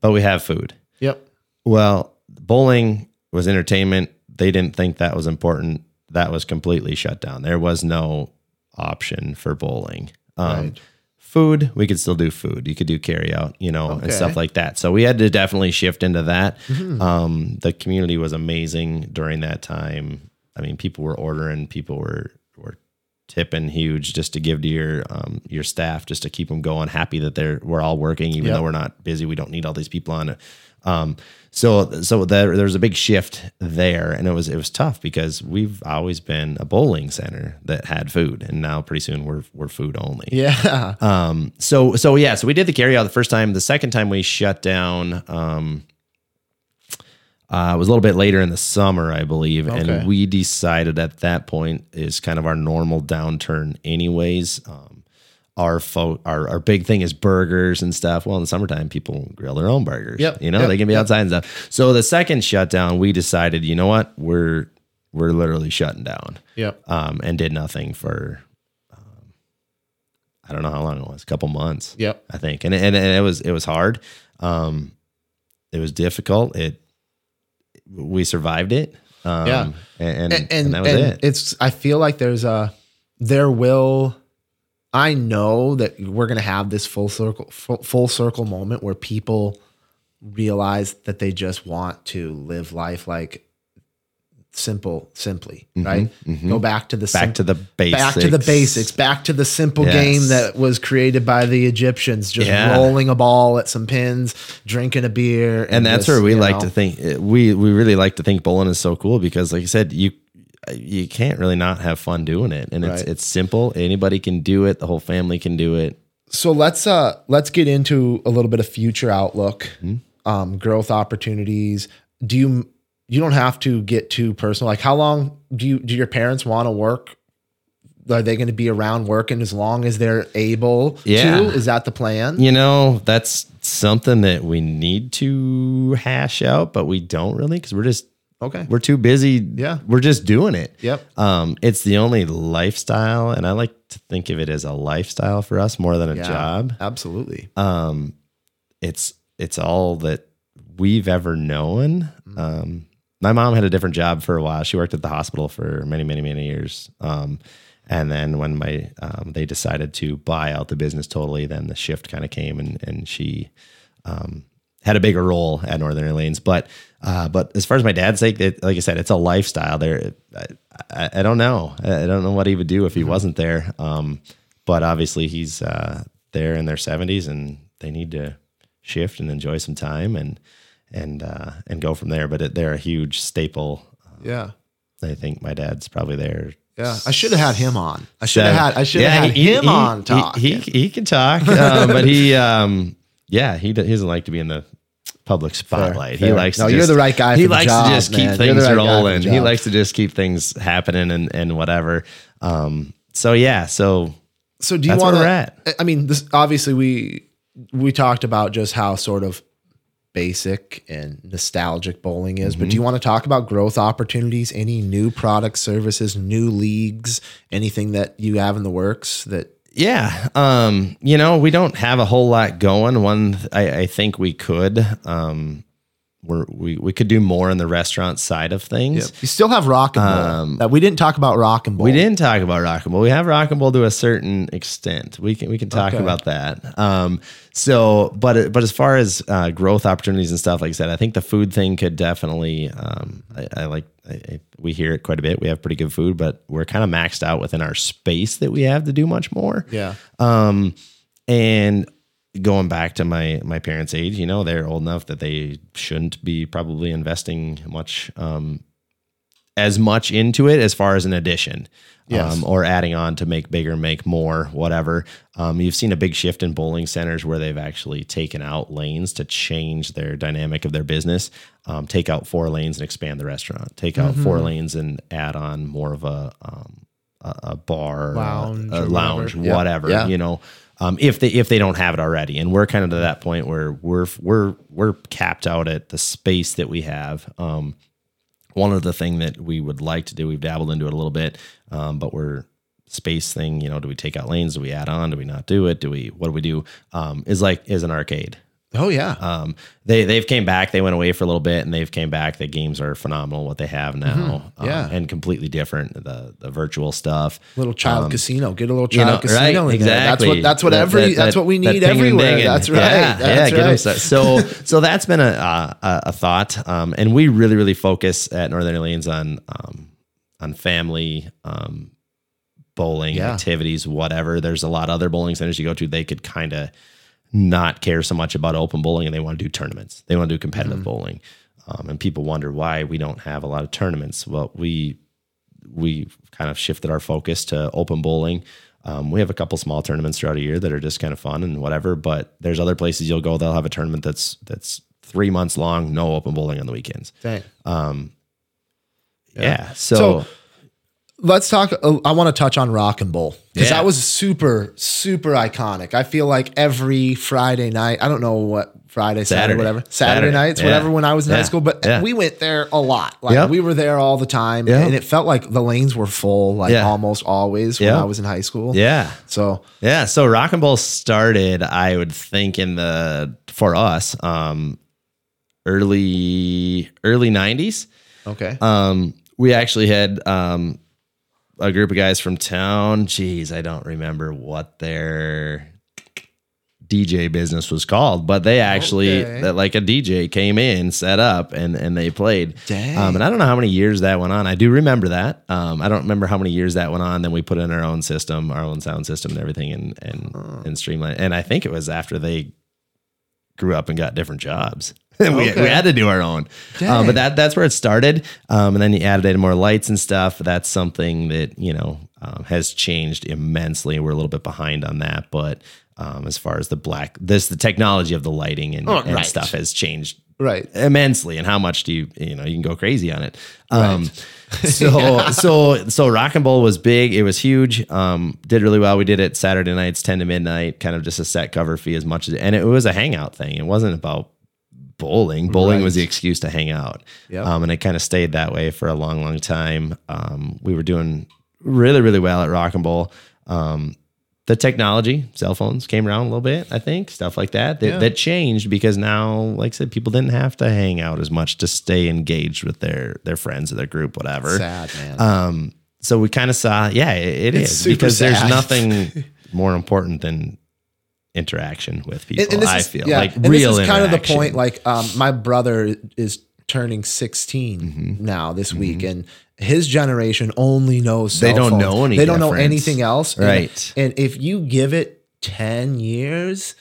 but we have food. Yep. Well, bowling was entertainment. They didn't think that was important. That was completely shut down. There was no option for bowling. Um, Right. Food, we could still do food. You could do carry out, you know, and stuff like that. So we had to definitely shift into that. Mm-hmm. Um, the community was amazing during that time. I mean, people were ordering, people were were tipping huge just to give to your um, your staff, just to keep them going, happy that they're we're all working, even Yep. though we're not busy. We don't need all these people on it. Um, so so there there was a big shift there, and it was it was tough because we've always been a bowling center that had food, and now pretty soon we're we're food only. Yeah. Um, so so yeah, so we did the carry out the first time. The second time we shut down. Um, uh, it was a little bit later in the summer, I believe, Okay. and we decided at that point is kind of our normal downturn, anyways. Um, our fo- our our big thing is burgers and stuff. Well, in the summertime, people grill their own burgers. Yep, you know yep, they can be yep. outside and stuff. So the second shutdown, we decided, you know what, we're we're literally shutting down yep. um, and did nothing for um, I don't know how long it was, a couple months, Yep. I think, and and, and it was it was hard, um, it was difficult. It we survived it, um, Yeah. and and, and, and that was and it. it's i feel like there's a there will i know that we're going to have this full circle full, circle moment where people realize that they just want to live life like simple simply right go back to the Mm-hmm, Back to the basics. back to the basics back to the simple Yes. game that was created by the egyptians just Yeah. rolling a ball at some pins drinking a beer and that's just, where we like know, to think we we really like to think bowling is so cool because like I said you you can't really not have fun doing it. And it's Right. it's simple. Anybody can do it. The whole family can do it. So let's uh let's get into a little bit of future outlook Mm-hmm. um growth opportunities. Do you you don't have to get too personal. Like how long do you do your parents want to work? Are they going to be around working as long as they're able Yeah. to is that the plan? You know that's something that we need to hash out but we don't really because we're just okay. We're too busy. Yeah. we're just doing it. Yep. um it's the only lifestyle and i like to think of it as a lifestyle for us more than a Yeah, job. absolutely. Um it's it's all that we've ever known. Um my mom had a different job for a while. She worked at the hospital for many many many years. Um and then when my um, they decided to buy out the business totally then the shift kind of came and and she um had a bigger role at Northern Lanes, but uh, but as far as my dad's sake, it, like I said, it's a lifestyle. There, I, I, I don't know. I don't know what he would do if he wasn't there. Um, but obviously, he's uh, there in their seventies, and they need to shift and enjoy some time and and uh, and go from there. But it, they're a huge staple. yeah I think my dad's probably there. yeah i should have had him on i should have So- had i should have yeah, had he- him he- on he- talk He, he, can talk, um, but he, um, yeah, he, he doesn't like to be in the public spotlight. He fair. likes. No, to you're the right guy He for the likes job, to just keep man. Things right guy for the rolling. He likes to just keep things happening and and whatever. Um, so yeah, so So do you want we're to? I mean, this obviously we we talked about just how sort of basic and nostalgic bowling is, but do Mm-hmm. you want to talk about growth opportunities? Any new products, services, new leagues, anything that you have in the works that? Yeah. Um, you know, we don't have a whole lot going. One I, I think we could. Um, we're, we we could do more in the restaurant side of things. You still have rock and bowl. that we didn't talk about rock and bowl. Um, We didn't talk about rock and roll. We have rock and roll to a certain extent. We can we can talk Okay. about that. Um, so, but but as far as uh, growth opportunities and stuff, like I said, I think the food thing could definitely. Um, I, I like. I, I, we hear it quite a bit. We have pretty good food, but we're kind of maxed out within our space that we have to do much more. Yeah. Um, and going back to my my parents' age, you know, they're old enough that they shouldn't be probably investing much um as much into it as far as an addition. Yes. Um, or adding on to make bigger, make more, whatever. Um, you've seen a big shift in bowling centers where they've actually taken out lanes to change their dynamic of their business. Um, take out four lanes and expand the restaurant. Take out four lanes and add on more of a um, a, a bar, Lounge a, a lounge, whatever. Whatever. Yeah. You know, um, if they if they don't have it already, and we're kind of to that point where we're we're we're capped out at the space that we have. One of the thing that we would like to do, we've dabbled into it a little bit, um, but we're space thing. You know, do we take out lanes? Do we add on? Do we not do it? Do we? What do we do? Um, is like is an arcade. Oh yeah. Um, they they've came back. They went away for a little bit, and they've came back. The games are phenomenal. What they have now, um, Yeah. and completely different. The the virtual stuff. little child casino. Get a little um, You child know, casino right? in there. That's what. That's what That- every. that- that's what we need everywhere. and- That's right. Yeah, that's yeah, right. So so that's been a a, a thought, um, and we really really focus at Northern Lanes on um, on family. Um, bowling Yeah. activities whatever there's a lot of other bowling centers you go to they could kind of not care so much about open bowling and they want to do tournaments. They want to do competitive Mm-hmm. bowling. Um, and people wonder why we don't have a lot of tournaments. Well, we we kind of shifted our focus to open bowling. Um, we have a couple small tournaments throughout a year that are just kind of fun and whatever. But there's other places you'll go. They'll have a tournament that's that's three months long, no open bowling on the weekends. Dang. Yeah. So, So- Let's talk. uh, I want to touch on rock and bowl because Yeah. that was super, super iconic. I feel like every Friday night. I don't know what Friday, Saturday, Saturday. whatever Saturday, Saturday. nights, Yeah. whatever. When I was in high school, but Yeah. we went there a lot. Like Yep. we were there all the time, Yeah. and it felt like the lanes were full, like Yeah. almost always when Yeah. I was in high school. yeah. So Yeah, so rock and bowl started, I would think, in the for us, um, early early nineties. okay, Um, we actually had um, a group of guys from town. Geez, I don't remember what their DJ business was called, but they actually Okay. that like a DJ came in, set up, and and they played. Um, and I don't know how many years that went on. I do remember that. Um, I don't remember how many years that went on. Then we put in our own system, our own sound system, and everything, and and and streamline. And I think it was after they grew up and got different jobs. we, Okay. we had to do our own. Um, but that that's where it started. Um, and then you added in more lights and stuff. That's something that you know um, has changed immensely. We're a little bit behind on that, but um, as far as the black, this the technology of the lighting and, Oh, and right. stuff has changed right. immensely and how much do you you know you can go crazy on it um so so so rock and bowl was big it was huge um did really well we did it saturday nights 10 to midnight kind of just a set cover fee as much as and it was a hangout thing it wasn't about bowling bowling was the excuse to hang out Yep. um and it kind of stayed that way for a long long time um we were doing really really well at rock and bowl um the technology, cell phones came around a little bit, I think, stuff like that. That, Yeah. that changed because now, like I said, people didn't have to hang out as much to stay engaged with their their friends or their group, whatever. Sad man. Um, so we kind of saw, yeah, it, it is because there's nothing more important than interaction with people. And- and this I is- feel yeah, like and real this is kind of the point. Like, um, my brother is turning 16 Mm-hmm. now this week, and his generation only knows They don't phones. know any They don't know anything else, And- Right. And, if you give it 10 years.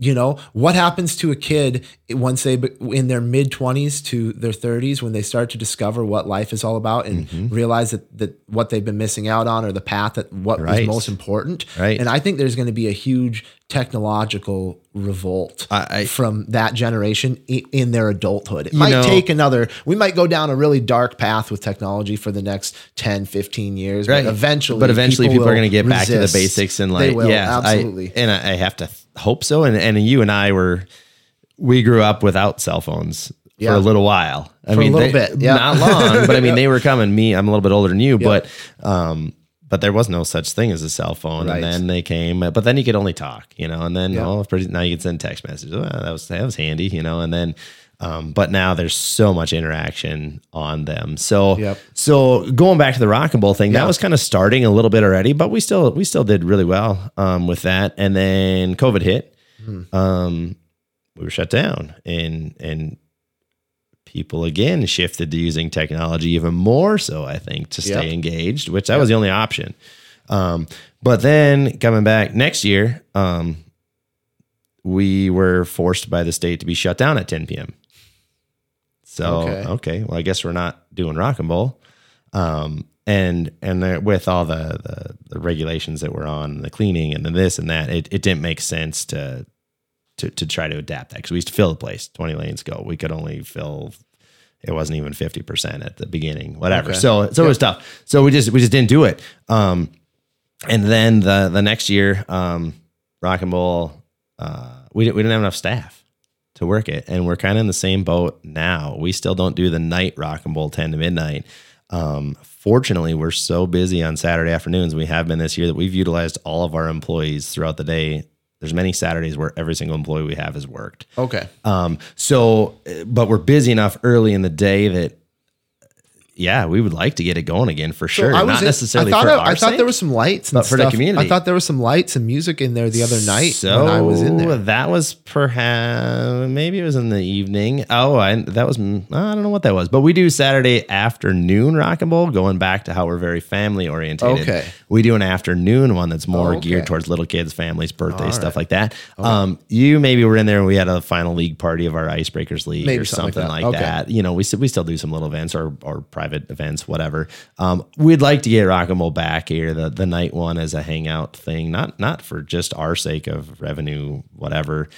You know what happens to a kid once they in their mid twenties to their thirties when they start to discover what life is all about and Mm-hmm. realize that that what they've been missing out on or the path that what was Right. most important. Right. And I think there's going to be a huge technological revolt I- I- from that generation in their adulthood. It might know- take another, we might go down a really dark path with technology for the next 10, 15 years, Right. but eventually, but eventually people, are going to get back to the basics and like, yeah, I- absolutely. and I, I have to hope so. And and you and I were, we grew up without cell phones Yeah. for a little while. I For a little they- bit, yeah. not long, but I mean, they were coming. Me, I'm a little bit older than you, but um, but there was no such thing as a cell phone. Right. And then they came, but then you could only talk, you know. And then Yeah. oh, pretty, now you can send text messages. Well, that was that was handy, you know. And then Um, but now there's so much interaction on them. So, Yep. so going back to the Rock and Bowl thing, Yeah. that was kind of starting a little bit already, but we still we still did really well um, with that. And then COVID hit, um, we were shut down, and and people again shifted to using technology even more so. I think to stay Yep. engaged, which that was the only option. Um, but then coming back next year, um, we were forced by the state to be shut down at 10 p.m. So Okay. okay, well, I guess we're not doing rock and bowl. um, and and there, with all the, the the regulations that we're on, the cleaning and the this and that, it, it didn't make sense to to to try to adapt that because we used to fill the place 20 lanes ago. We could only fill it wasn't even 50% at the beginning, whatever. Okay. So so it was tough. So we just we just didn't do it. Um, and then the the next year, um, Rock and bowl uh, we we didn't have enough staff to work it, and we're kind of in the same boat now. We still don't do the night Rock and bowl ten to midnight. Um, fortunately, we're so busy on Saturday afternoons. We have been this year that we've utilized all of our employees throughout the day. There's many Saturdays where every single employee we have has worked. Okay. Um, so, uh, but we're busy enough early in the day that, yeah, we would like to get it going again for sure. I was Not in- necessarily I thought, for I, I thought sake, there was some lights, and but for the community. I thought there was some lights and music in there the other night so when I was in there. That was perhaps maybe it was in the evening. Oh, I that was I don't know what that was, but we do Saturday afternoon rock and bowl. Going back to how we're very family oriented. Okay. we do an afternoon one that's more Okay. geared towards little kids, families, birthdays, stuff like that. Um, you maybe were in there and we had a final league party of our Icebreakers League Maybe or something something, like like, that. that. You know, we still we still do some little events or or private events, whatever. Um, we'd like to get rock and bowl back here, the the night one as a hangout thing, not not for just our sake of revenue, whatever,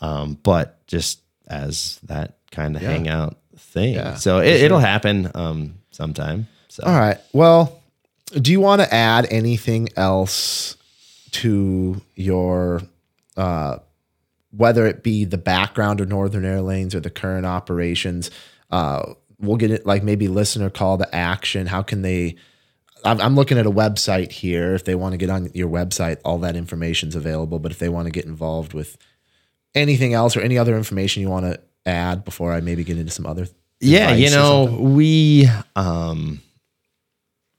um, but just as that kind of hangout thing. Yeah, so it, it'll happen um, sometime. So All right. Well, do you want to add anything else to your, uh, whether it be the background of Northern Aire Lanes or the current operations? Uh, we'll get it like maybe listener call to action. How can they? I'm, I'm looking at a website here. If they want to get on your website, all that information's available. But if they want to get involved with anything else or any other information you want to add before I maybe get into some other, yeah you know we um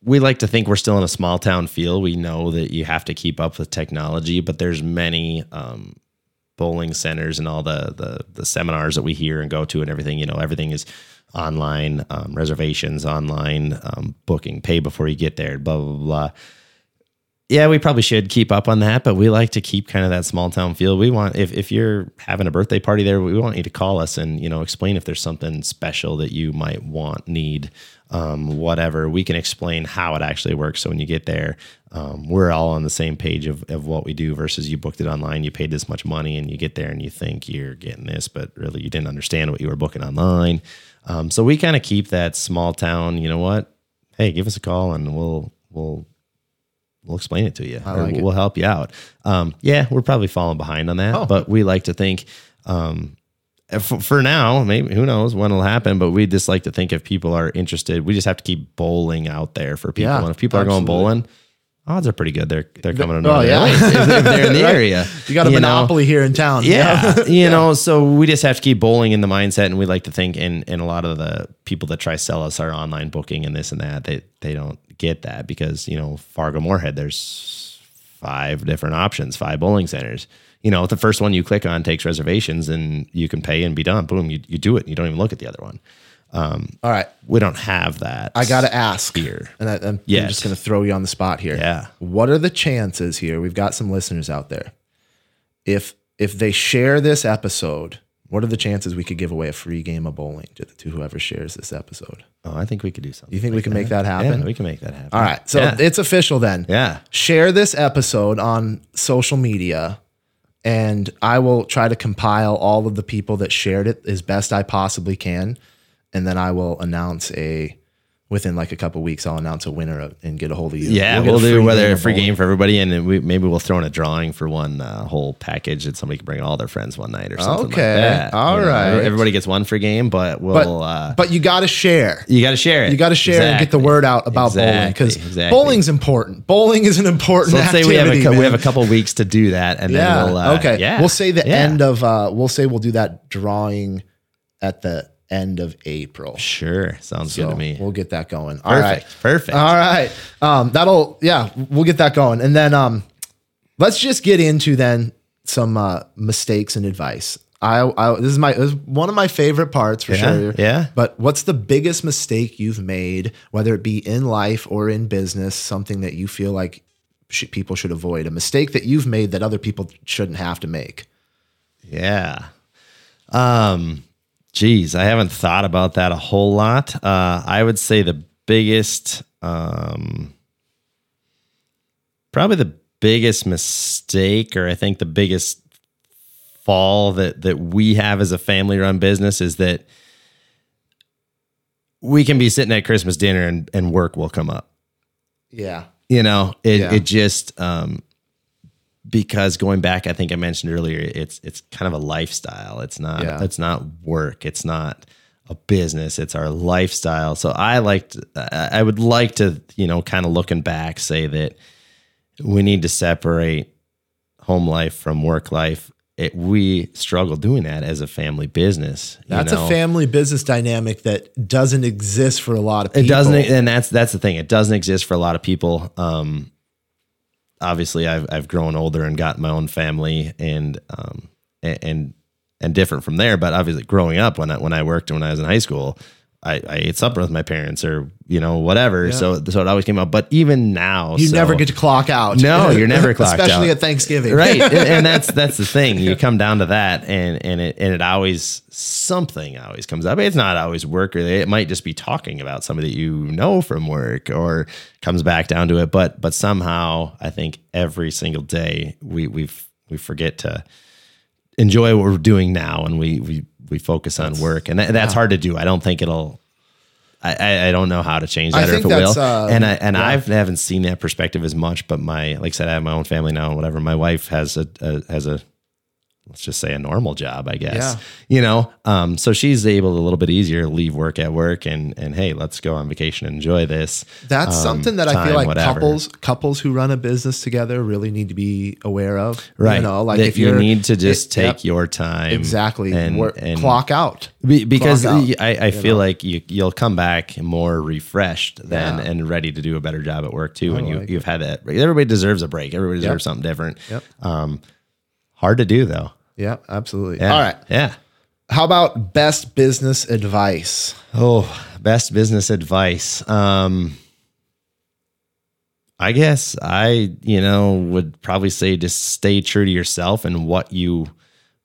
we like to think we're still in a small town feel we know that you have to keep up with technology but there's many um bowling centers and all the the, the seminars that we hear and go to and everything you know everything is online um, reservations online um, booking pay before you get there blah blah blah yeah, we probably should keep up on that, but we like to keep kind of that small town feel. We want if if you're having a birthday party there, we want you to call us and you know explain if there's something special that you might want, need, um, whatever. We can explain how it actually works. So when you get there, um, we're all on the same page of of what we do. Versus you booked it online, you paid this much money, and you get there and you think you're getting this, but really you didn't understand what you were booking online. Um, so we kind of keep that small town. You know what? Hey, give us a call and we'll we'll we'll explain it to you like we'll help you out. Um, yeah, we're probably falling behind on that, Oh. but we like to think, um, for, for now, maybe who knows when it'll happen, but we just like to think if people are interested, we just have to keep bowling out there for people. Yeah, and if people are going bowling, odds are pretty good. They're, they're coming oh, yeah. If, if they're in the Right. area. You got a know? monopoly here in town. Yeah, you know, so we just have to keep bowling in the mindset, and we like to think, and and a lot of the people that try to sell us our online booking and this and that, they they don't get that because you know Fargo Moorhead, there's five different options, five bowling centers. You know, the first one you click on takes reservations, and you can pay and be done. Boom, you you do it. You don't even look at the other one. Um, all right. We don't have that. I got to ask Here. and I, Yes. I'm just going to throw you on the spot here. Yeah. What are the chances here? We've got some listeners out there. If if they share this episode, what are the chances we could give away a free game of bowling to, to whoever shares this episode? Oh, I think we could do something. You think we can make that happen? Yeah, we can make that happen. All right. So yeah. it's official then. yeah. Share this episode on social media and I will try to compile all of the people that shared it as best I possibly can. And then I will announce a within like a couple weeks, I'll announce a winner and get a hold of you. Yeah, get we'll, do whether a free game for everybody, and then we, maybe we'll throw in a drawing for one uh, whole package that somebody can bring all their friends one night or something. like Okay, that. all You know, right. everybody gets one free game, but we'll. But uh, but you got to share. you got to share it. You got to share and get the word out about bowling because Exactly, exactly. bowling's important. Bowling is an important. So let's say we have a cou- we have a couple weeks to do that, and Yeah. then we'll. Uh, okay. Yeah. We'll say the Yeah. end of. uh We'll say we'll do that drawing at the end of April. Sure. Sounds good to me. We'll get that going. All right. Perfect. Perfect. All right. Um, that'll yeah, we'll get that going. And then um let's just get into then some uh mistakes and advice. I, I this is my this is one of my favorite parts for Yeah, sure. yeah. But what's the biggest mistake you've made, whether it be in life or in business, something that you feel like sh- people should avoid, a mistake that you've made that other people shouldn't have to make? Yeah. Um, geez, I haven't thought about that a whole lot. Uh, I would say the biggest, um, probably the biggest mistake, or I think the biggest fall that that we have as a family run business is that we can be sitting at Christmas dinner and, and work will come up Yeah. you know it, Yeah. it just um because going back i think i mentioned earlier it's it's kind of a lifestyle it's not Yeah. it's not work it's not a business it's our lifestyle so i like to, I would like to you know kind of looking back say that we need to separate home life from work life it, we struggle doing that as a family business you That's know? a family business dynamic that doesn't exist for a lot of people. It doesn't, and that's that's the thing. It doesn't exist for a lot of people. Um, obviously, I've I've grown older and got my own family, and um, and and, different from there. But obviously, growing up when I when I worked and when I was in high school, I, I ate supper with my parents or you know whatever. So so it always came up. But even now, You so- never get to clock out. No, you're never clocked out. Especially out. at Thanksgiving. right and, and that's that's the thing you come down to that and and it and it always something always comes up it's not always work or it might just be talking about somebody that you know from work or comes back down to it but but somehow i think every single day we we we forget to enjoy what we're doing now and we we we focus on work and that, that's hard to do i don't think it'll I, I, I don't know how to change I that or if it will. uh, and I and I haven't seen that perspective as much. But my like I said, I have my own family now and whatever. My wife has a, a has a let's just say a normal job, I guess. Yeah. You know, um, so she's able to a little bit easier to leave work at work and and hey, let's go on vacation and enjoy this. That's um, something that I feel like whatever. couples couples who run a business together really need to be aware of. Right. You know, like That if you need to just it- take yep, your time exactly and, work, and clock out. Be- because Clock out, I, I feel like you you'll come back more refreshed than Yeah. and ready to do a better job at work too. and you like you've had that. Everybody deserves a break. Everybody deserves something different. Yep. Um, hard to do though. Yeah, absolutely. Yeah. All right. Yeah. How about best business advice? Oh, best business advice. Um, I guess I, you know, would probably say just stay true to yourself and what you,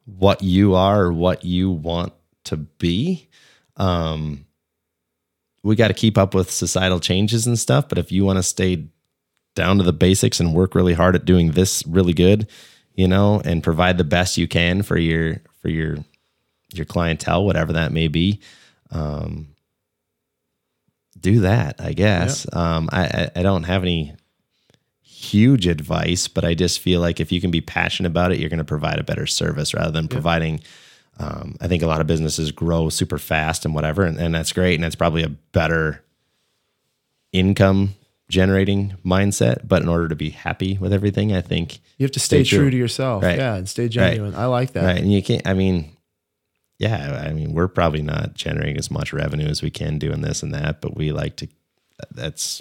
what you are or what you want to be. Um, we got to keep up with societal changes and stuff, but if you want to stay down to the basics and work really hard at doing this really good, you know, and provide the best you can for your for your your clientele, whatever that may be, um, do that. I guess. Um, I, I don't have any huge advice, but I just feel like if you can be passionate about it, you're going to provide a better service rather than providing. Um, I think a lot of businesses grow super fast and whatever, and, and that's great, and it's probably a better income generating mindset. But in order to be happy with everything, I think You have to stay, Stay true. true. to yourself. Right. Yeah, and stay genuine. I like that. Right. And you can't, I mean, yeah, I mean, we're probably not generating as much revenue as we can doing this and that, but we like to, that's,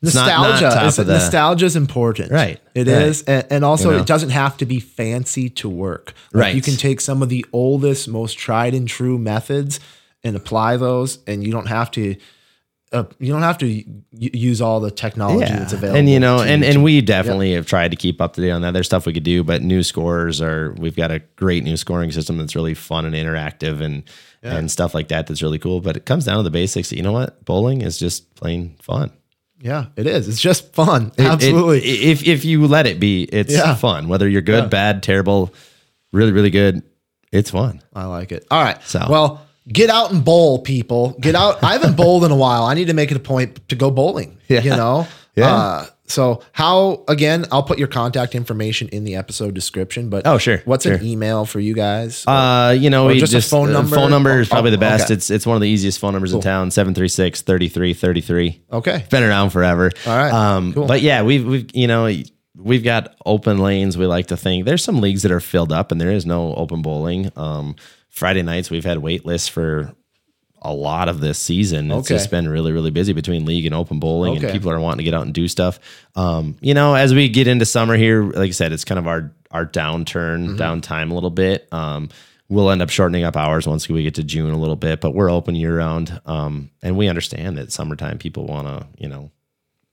It's not- not Nostalgia is the- nostalgia is important. Right, It right. is, and, and also You know? it doesn't have to be fancy to work. Like, Right. You can take some of the oldest, most tried and true methods and apply those, and you don't have to. Uh, you don't have to y- use all the technology that's available. And you know, and and we definitely have tried to keep up to date on that. There's stuff we could do, but new scores are we've got a great new scoring system that's really fun and interactive and and stuff like that that's really cool. But it comes down to the basics. You know what? Bowling is just plain fun. yeah, it is. It's just fun. It- it- Absolutely. if if you let it be, it's Yeah. fun. Whether you're good, Yeah. bad, terrible, really, really good, it's fun. I like it. All right. So- well, get out and bowl, people. Get out. I haven't bowled in a while. I need to make it a point to go bowling. Yeah. You know? Yeah. Uh, so how again, I'll put your contact information in the episode description, but Oh, sure, What's an email for you guys? Uh, you know, Or just just, a phone uh, number? phone number is Oh, probably the oh, best. okay. It's it's one of the easiest phone numbers in town. 736-3333. okay. Been around forever. All right, Um, cool. but yeah, we've we've you know we've got open lanes. We like to think there's some leagues that are filled up, and there is no open bowling. Um, Friday nights we've had wait lists for a lot of this season. It's Okay. just been really, really busy between league and open bowling, Okay. and people are wanting to get out and do stuff. Um, you know, as we get into summer here, like I said, it's kind of our our downturn, Mm-hmm. downtime a little bit. Um, we'll end up shortening up hours once we get to June a little bit, but we're open year round. Um, and we understand that summertime people want to, you know,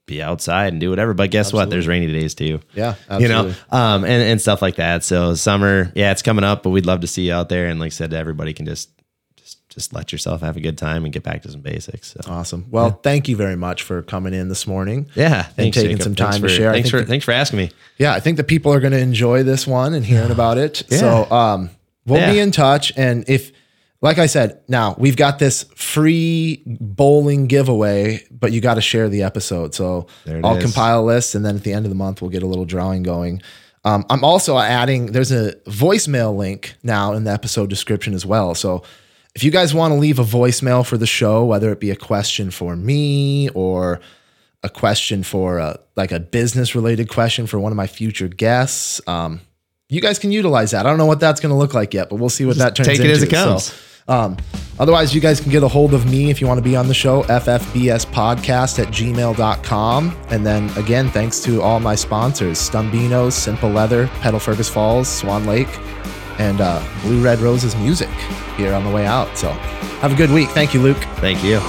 be outside and do whatever. But guess what? There's rainy days too. Yeah, You know, um, and, and stuff like that. So summer, yeah, it's coming up, but we'd love to see you out there. And like I said, everybody can just, just, just let yourself have a good time and get back to some basics. So. Awesome. Well, thank you very much for coming in this morning. Yeah, thanks, taking Jacob. some time to for- share. Thanks for the- thanks for asking me. Yeah, I think the people are going to enjoy this one and hearing about it. So, um, we'll be in touch. And if, like I said, now we've got this free bowling giveaway, but you got to share the episode. So I'll is. compile a list, and then at the end of the month, we'll get a little drawing going. Um, I'm also adding. There's a voicemail link now in the episode description as well. So if you guys want to leave a voicemail for the show, whether it be a question for me or a question for a, like a business related question for one of my future guests. Um, you guys can utilize that. I don't know what that's going to look like yet, but we'll see what that turns take it into. as it comes. So, um, otherwise, you guys can get a hold of me if you want to be on the show, ffbspodcast at gmail.com. And then again, thanks to all my sponsors, Stumbeano's, Simple Leather, Pedal Fergus Falls, Swan Lake, and uh, Blue Red Roses Music here on the way out. So have a good week. Thank you, Luke. Thank you.